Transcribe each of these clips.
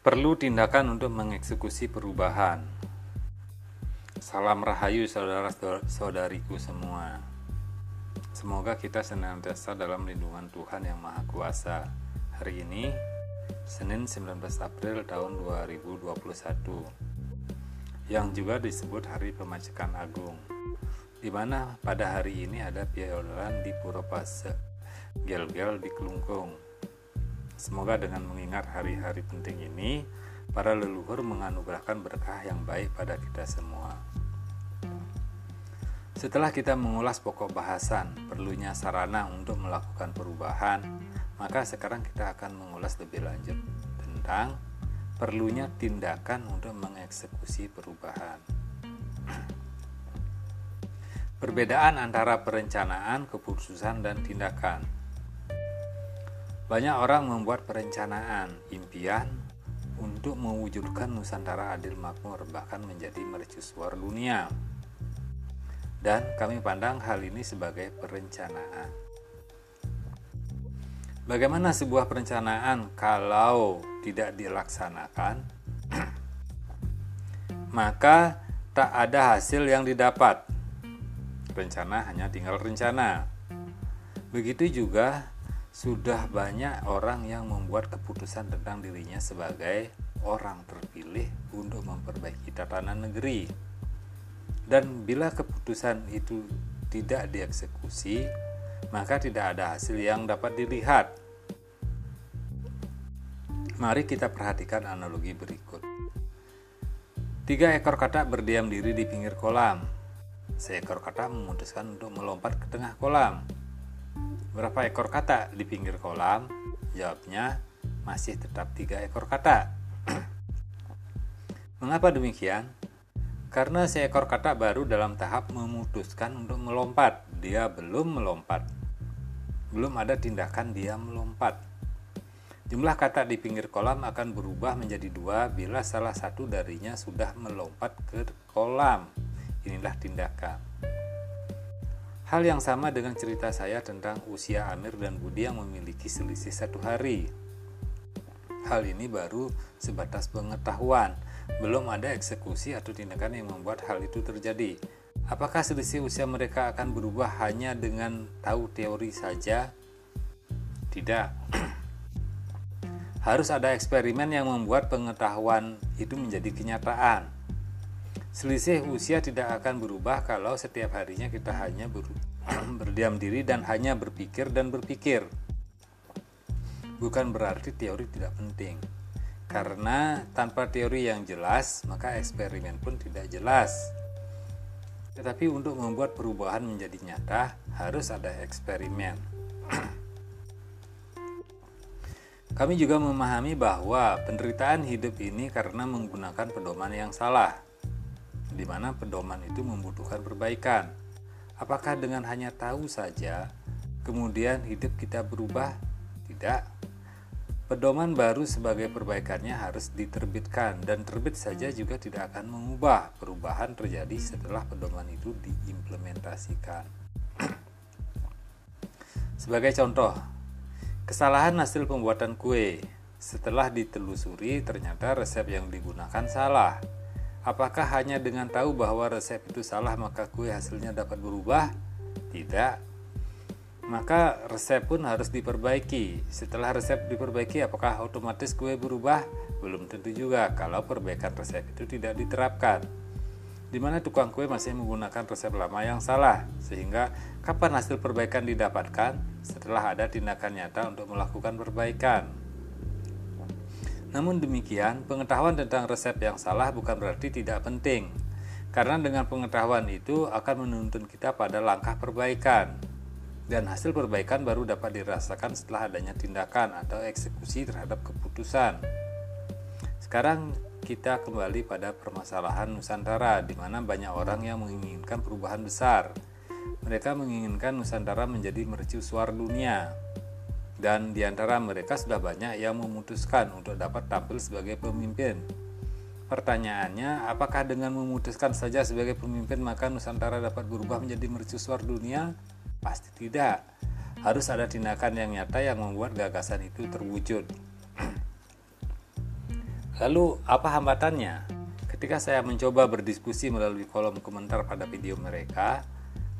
Perlu tindakan untuk mengeksekusi perubahan. Salam rahayu saudara-saudariku semua. Semoga kita senantiasa dalam lindungan Tuhan yang Maha Kuasa. Hari ini, Senin 19 April tahun 2021, yang juga disebut Hari Pemacikan Agung, di mana pada hari ini ada piaulan di Pura Pase, gel-gel di Kelungkung, Semoga dengan mengingat hari-hari penting ini, para leluhur menganugerahkan berkah yang baik pada kita semua. Setelah kita mengulas pokok bahasan, perlunya sarana untuk melakukan perubahan, maka sekarang kita akan mengulas lebih lanjut tentang perlunya tindakan untuk mengeksekusi perubahan. Perbedaan antara perencanaan, keputusan, dan tindakan. Banyak orang membuat perencanaan, impian untuk mewujudkan Nusantara adil makmur bahkan menjadi mercusuar dunia. Dan kami pandang hal ini sebagai perencanaan. Bagaimana sebuah perencanaan kalau tidak dilaksanakan? maka tak ada hasil yang didapat. Rencana hanya tinggal rencana. Begitu juga sudah banyak orang yang membuat keputusan tentang dirinya sebagai orang terpilih untuk memperbaiki tatanan negeri. Dan bila keputusan itu tidak dieksekusi, maka tidak ada hasil yang dapat dilihat. Mari kita perhatikan analogi berikut. Tiga ekor katak berdiam diri di pinggir kolam. Seekor katak memutuskan untuk melompat ke tengah kolam Berapa ekor kata di pinggir kolam? Jawabnya masih tetap tiga ekor kata. Mengapa demikian? Karena seekor kata baru dalam tahap memutuskan untuk melompat. Dia belum melompat. Belum ada tindakan dia melompat. Jumlah kata di pinggir kolam akan berubah menjadi dua bila salah satu darinya sudah melompat ke kolam. Inilah tindakan. Hal yang sama dengan cerita saya tentang usia Amir dan Budi yang memiliki selisih satu hari. Hal ini baru sebatas pengetahuan, belum ada eksekusi atau tindakan yang membuat hal itu terjadi. Apakah selisih usia mereka akan berubah hanya dengan tahu teori saja? Tidak. Harus ada eksperimen yang membuat pengetahuan itu menjadi kenyataan. Selisih usia tidak akan berubah kalau setiap harinya kita hanya ber, berdiam diri dan hanya berpikir dan berpikir. Bukan berarti teori tidak penting. Karena tanpa teori yang jelas, maka eksperimen pun tidak jelas. Tetapi untuk membuat perubahan menjadi nyata, harus ada eksperimen. Kami juga memahami bahwa penderitaan hidup ini karena menggunakan pedoman yang salah di mana pedoman itu membutuhkan perbaikan. Apakah dengan hanya tahu saja, kemudian hidup kita berubah? Tidak. Pedoman baru sebagai perbaikannya harus diterbitkan dan terbit saja juga tidak akan mengubah. Perubahan terjadi setelah pedoman itu diimplementasikan. sebagai contoh, kesalahan hasil pembuatan kue. Setelah ditelusuri, ternyata resep yang digunakan salah Apakah hanya dengan tahu bahwa resep itu salah maka kue hasilnya dapat berubah? Tidak. Maka resep pun harus diperbaiki. Setelah resep diperbaiki, apakah otomatis kue berubah? Belum tentu juga kalau perbaikan resep itu tidak diterapkan. Di mana tukang kue masih menggunakan resep lama yang salah, sehingga kapan hasil perbaikan didapatkan? Setelah ada tindakan nyata untuk melakukan perbaikan. Namun demikian, pengetahuan tentang resep yang salah bukan berarti tidak penting, karena dengan pengetahuan itu akan menuntun kita pada langkah perbaikan, dan hasil perbaikan baru dapat dirasakan setelah adanya tindakan atau eksekusi terhadap keputusan. Sekarang kita kembali pada permasalahan Nusantara, di mana banyak orang yang menginginkan perubahan besar. Mereka menginginkan Nusantara menjadi mercusuar dunia, dan di antara mereka sudah banyak yang memutuskan untuk dapat tampil sebagai pemimpin. Pertanyaannya, apakah dengan memutuskan saja sebagai pemimpin maka Nusantara dapat berubah menjadi mercusuar dunia? Pasti tidak. Harus ada tindakan yang nyata yang membuat gagasan itu terwujud. Lalu apa hambatannya? Ketika saya mencoba berdiskusi melalui kolom komentar pada video mereka,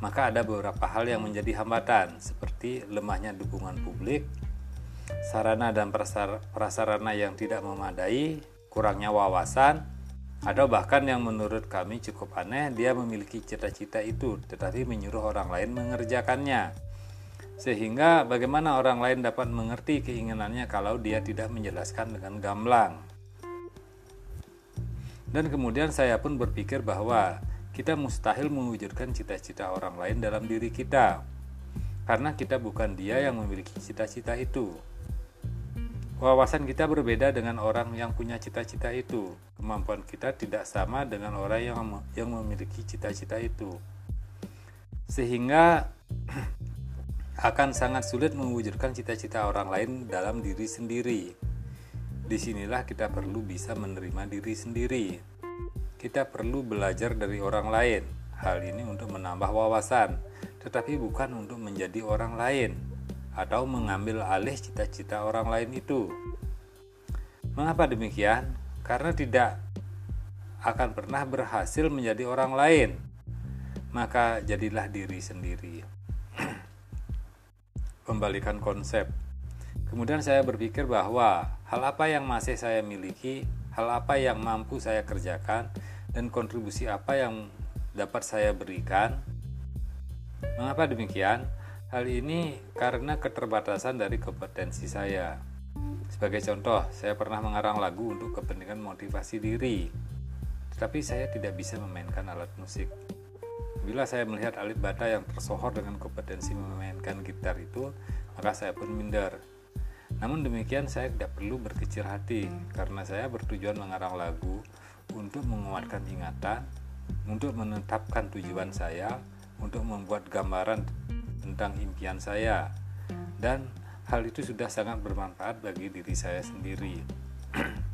maka ada beberapa hal yang menjadi hambatan seperti lemahnya dukungan publik, sarana dan prasarana yang tidak memadai, kurangnya wawasan, atau bahkan yang menurut kami cukup aneh, dia memiliki cita-cita itu tetapi menyuruh orang lain mengerjakannya. Sehingga bagaimana orang lain dapat mengerti keinginannya kalau dia tidak menjelaskan dengan gamblang. Dan kemudian saya pun berpikir bahwa kita mustahil mewujudkan cita-cita orang lain dalam diri kita, karena kita bukan dia yang memiliki cita-cita itu. Wawasan kita berbeda dengan orang yang punya cita-cita itu. Kemampuan kita tidak sama dengan orang yang yang memiliki cita-cita itu. Sehingga akan sangat sulit mewujudkan cita-cita orang lain dalam diri sendiri. Di sinilah kita perlu bisa menerima diri sendiri kita perlu belajar dari orang lain. Hal ini untuk menambah wawasan, tetapi bukan untuk menjadi orang lain atau mengambil alih cita-cita orang lain itu. Mengapa demikian? Karena tidak akan pernah berhasil menjadi orang lain. Maka jadilah diri sendiri. Kembalikan konsep. Kemudian saya berpikir bahwa hal apa yang masih saya miliki, hal apa yang mampu saya kerjakan, dan kontribusi apa yang dapat saya berikan. Mengapa demikian? Hal ini karena keterbatasan dari kompetensi saya. Sebagai contoh, saya pernah mengarang lagu untuk kepentingan motivasi diri, tetapi saya tidak bisa memainkan alat musik. Bila saya melihat Alif Bata yang tersohor dengan kompetensi memainkan gitar itu, maka saya pun minder. Namun demikian saya tidak perlu berkecil hati karena saya bertujuan mengarang lagu untuk menguatkan ingatan, untuk menetapkan tujuan saya, untuk membuat gambaran tentang impian saya, dan hal itu sudah sangat bermanfaat bagi diri saya sendiri.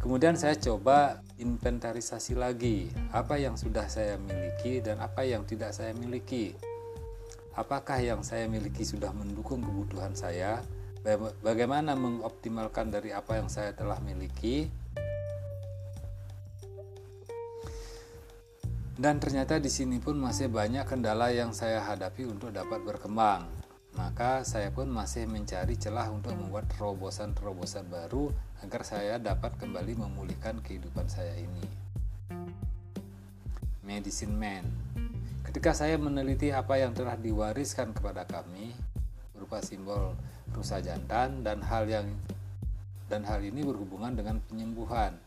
Kemudian saya coba inventarisasi lagi apa yang sudah saya miliki dan apa yang tidak saya miliki. Apakah yang saya miliki sudah mendukung kebutuhan saya? Bagaimana mengoptimalkan dari apa yang saya telah miliki? Dan ternyata di sini pun masih banyak kendala yang saya hadapi untuk dapat berkembang. Maka saya pun masih mencari celah untuk membuat terobosan-terobosan baru agar saya dapat kembali memulihkan kehidupan saya ini. Medicine Man Ketika saya meneliti apa yang telah diwariskan kepada kami berupa simbol rusa jantan dan hal yang dan hal ini berhubungan dengan penyembuhan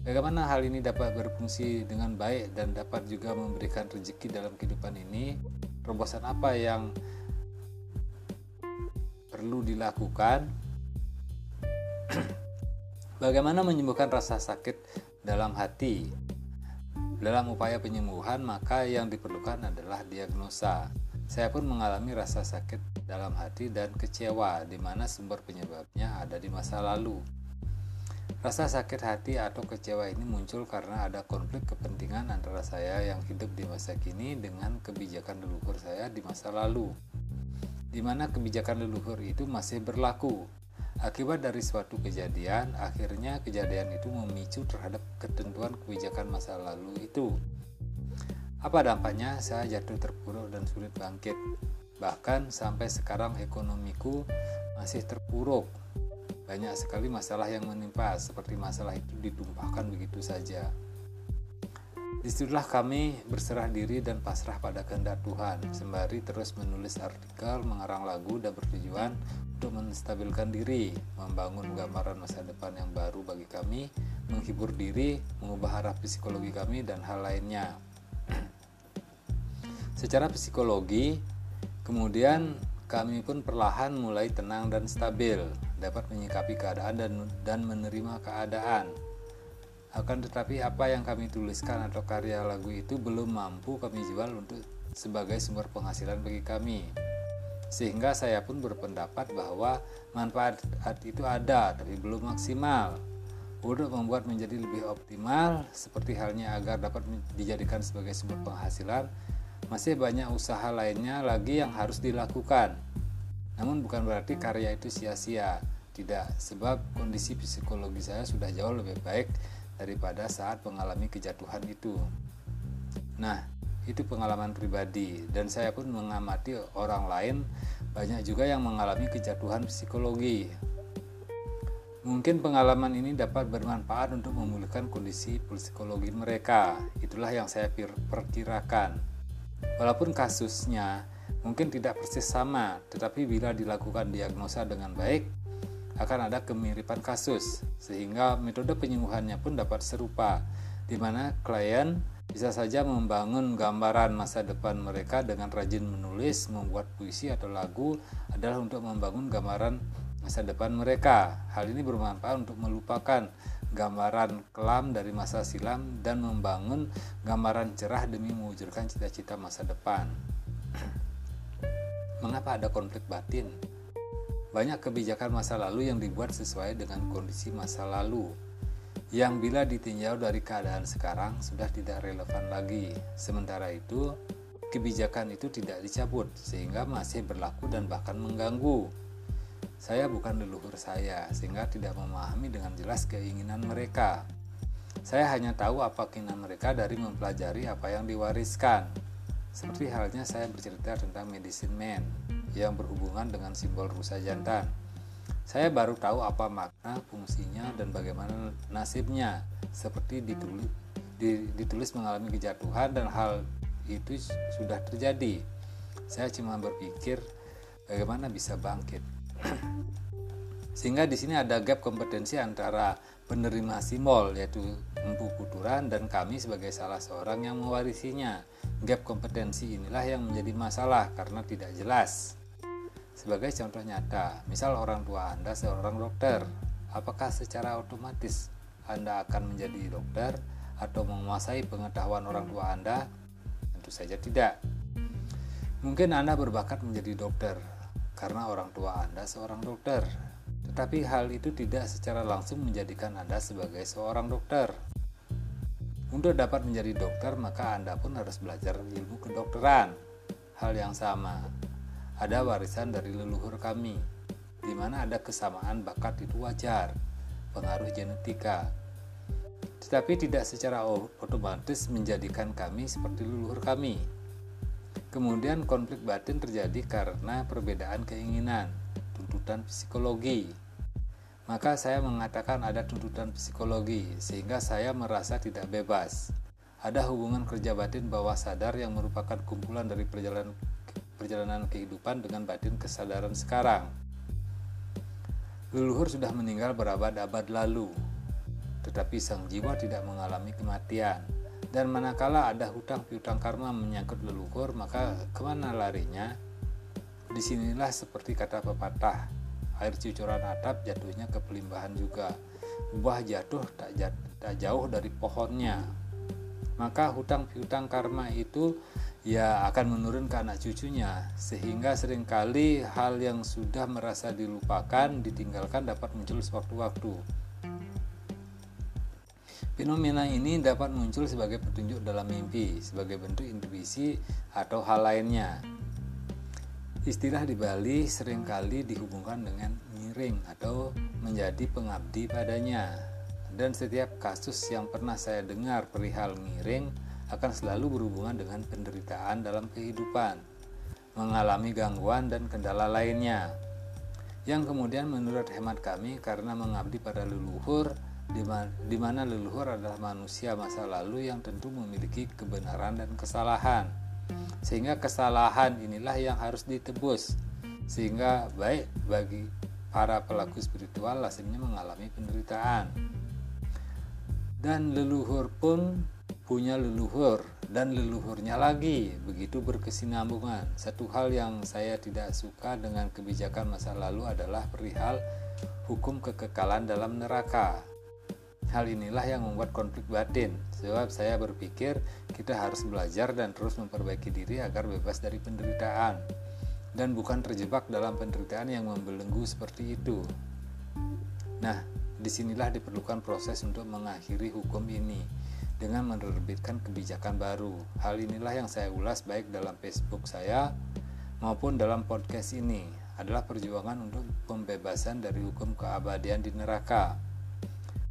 Bagaimana hal ini dapat berfungsi dengan baik dan dapat juga memberikan rezeki dalam kehidupan ini? Terobosan apa yang perlu dilakukan? Bagaimana menyembuhkan rasa sakit dalam hati? Dalam upaya penyembuhan, maka yang diperlukan adalah diagnosa. Saya pun mengalami rasa sakit dalam hati dan kecewa, di mana sumber penyebabnya ada di masa lalu. Rasa sakit hati atau kecewa ini muncul karena ada konflik kepentingan antara saya yang hidup di masa kini dengan kebijakan leluhur saya di masa lalu, di mana kebijakan leluhur itu masih berlaku. Akibat dari suatu kejadian, akhirnya kejadian itu memicu terhadap ketentuan kebijakan masa lalu itu. Apa dampaknya? Saya jatuh terpuruk dan sulit bangkit. Bahkan sampai sekarang ekonomiku masih terpuruk banyak sekali masalah yang menimpa, seperti masalah itu ditumpahkan begitu saja. Di situlah kami berserah diri dan pasrah pada kehendak Tuhan, sembari terus menulis artikel, mengarang lagu, dan bertujuan untuk menstabilkan diri, membangun gambaran masa depan yang baru bagi kami, menghibur diri, mengubah arah psikologi kami, dan hal lainnya. Secara psikologi, kemudian kami pun perlahan mulai tenang dan stabil, dapat menyikapi keadaan dan, dan menerima keadaan. Akan tetapi apa yang kami tuliskan atau karya lagu itu belum mampu kami jual untuk sebagai sumber penghasilan bagi kami. Sehingga saya pun berpendapat bahwa manfaat itu ada tapi belum maksimal. Untuk membuat menjadi lebih optimal, seperti halnya agar dapat dijadikan sebagai sumber penghasilan, masih banyak usaha lainnya lagi yang harus dilakukan. Namun bukan berarti karya itu sia-sia. Tidak, sebab kondisi psikologi saya sudah jauh lebih baik daripada saat mengalami kejatuhan itu. Nah, itu pengalaman pribadi dan saya pun mengamati orang lain banyak juga yang mengalami kejatuhan psikologi. Mungkin pengalaman ini dapat bermanfaat untuk memulihkan kondisi psikologi mereka. Itulah yang saya perkirakan. Walaupun kasusnya mungkin tidak persis sama, tetapi bila dilakukan diagnosa dengan baik, akan ada kemiripan kasus, sehingga metode penyembuhannya pun dapat serupa, di mana klien bisa saja membangun gambaran masa depan mereka dengan rajin menulis, membuat puisi atau lagu adalah untuk membangun gambaran masa depan mereka. Hal ini bermanfaat untuk melupakan gambaran kelam dari masa silam dan membangun gambaran cerah demi mewujudkan cita-cita masa depan. Mengapa ada konflik batin? Banyak kebijakan masa lalu yang dibuat sesuai dengan kondisi masa lalu, yang bila ditinjau dari keadaan sekarang sudah tidak relevan lagi. Sementara itu, kebijakan itu tidak dicabut, sehingga masih berlaku dan bahkan mengganggu. Saya bukan leluhur saya, sehingga tidak memahami dengan jelas keinginan mereka. Saya hanya tahu apa keinginan mereka dari mempelajari apa yang diwariskan. Seperti halnya saya bercerita tentang medicine man yang berhubungan dengan simbol rusa jantan. Saya baru tahu apa makna, fungsinya, dan bagaimana nasibnya, seperti ditulis, ditulis mengalami kejatuhan dan hal itu sudah terjadi. Saya cuma berpikir bagaimana bisa bangkit. Sehingga di sini ada gap kompetensi antara penerima simbol yaitu Empu Kuturan dan kami sebagai salah seorang yang mewarisinya. Gap kompetensi inilah yang menjadi masalah karena tidak jelas. Sebagai contoh nyata, misal orang tua Anda seorang dokter, apakah secara otomatis Anda akan menjadi dokter atau menguasai pengetahuan orang tua Anda? Tentu saja tidak. Mungkin Anda berbakat menjadi dokter karena orang tua Anda seorang dokter, tetapi hal itu tidak secara langsung menjadikan Anda sebagai seorang dokter. Untuk dapat menjadi dokter, maka Anda pun harus belajar ilmu kedokteran. Hal yang sama, ada warisan dari leluhur kami, di mana ada kesamaan bakat itu wajar, pengaruh genetika. Tetapi tidak secara otomatis menjadikan kami seperti leluhur kami. Kemudian konflik batin terjadi karena perbedaan keinginan, tuntutan psikologi. Maka saya mengatakan ada tuntutan psikologi sehingga saya merasa tidak bebas. Ada hubungan kerja batin bawah sadar yang merupakan kumpulan dari perjalanan perjalanan kehidupan dengan batin kesadaran sekarang. Leluhur sudah meninggal berabad-abad lalu, tetapi sang jiwa tidak mengalami kematian. Dan manakala ada hutang piutang karma menyangkut leluhur, maka ke mana larinya? Di sinilah seperti kata pepatah, air cucuran atap jatuhnya ke pelimbahan juga. Buah jatuh tak, jat, tak jauh dari pohonnya. Maka hutang piutang karma itu ya akan menurun ke anak cucunya sehingga sering kali hal yang sudah merasa dilupakan ditinggalkan dapat muncul sewaktu-waktu fenomena ini dapat muncul sebagai petunjuk dalam mimpi sebagai bentuk intuisi atau hal lainnya istilah di Bali sering kali dihubungkan dengan miring atau menjadi pengabdi padanya dan setiap kasus yang pernah saya dengar perihal miring akan selalu berhubungan dengan penderitaan dalam kehidupan, mengalami gangguan dan kendala lainnya. Yang kemudian menurut hemat kami karena mengabdi pada leluhur, di mana leluhur adalah manusia masa lalu yang tentu memiliki kebenaran dan kesalahan. Sehingga kesalahan inilah yang harus ditebus. Sehingga baik bagi para pelaku spiritual lazimnya mengalami penderitaan. Dan leluhur pun punya leluhur dan leluhurnya lagi begitu berkesinambungan satu hal yang saya tidak suka dengan kebijakan masa lalu adalah perihal hukum kekekalan dalam neraka hal inilah yang membuat konflik batin sebab saya berpikir kita harus belajar dan terus memperbaiki diri agar bebas dari penderitaan dan bukan terjebak dalam penderitaan yang membelenggu seperti itu nah di sinilah diperlukan proses untuk mengakhiri hukum ini dengan menerbitkan kebijakan baru. Hal inilah yang saya ulas baik dalam Facebook saya maupun dalam podcast ini. adalah perjuangan untuk pembebasan dari hukum keabadian di neraka.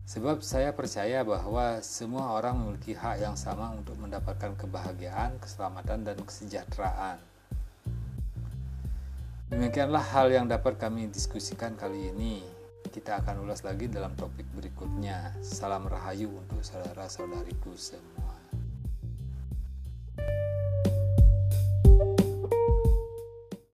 Sebab saya percaya bahwa semua orang memiliki hak yang sama untuk mendapatkan kebahagiaan, keselamatan, dan kesejahteraan. Demikianlah hal yang dapat kami diskusikan kali ini. Kita akan ulas lagi dalam topik berikutnya. Salam rahayu untuk saudara-saudariku semua.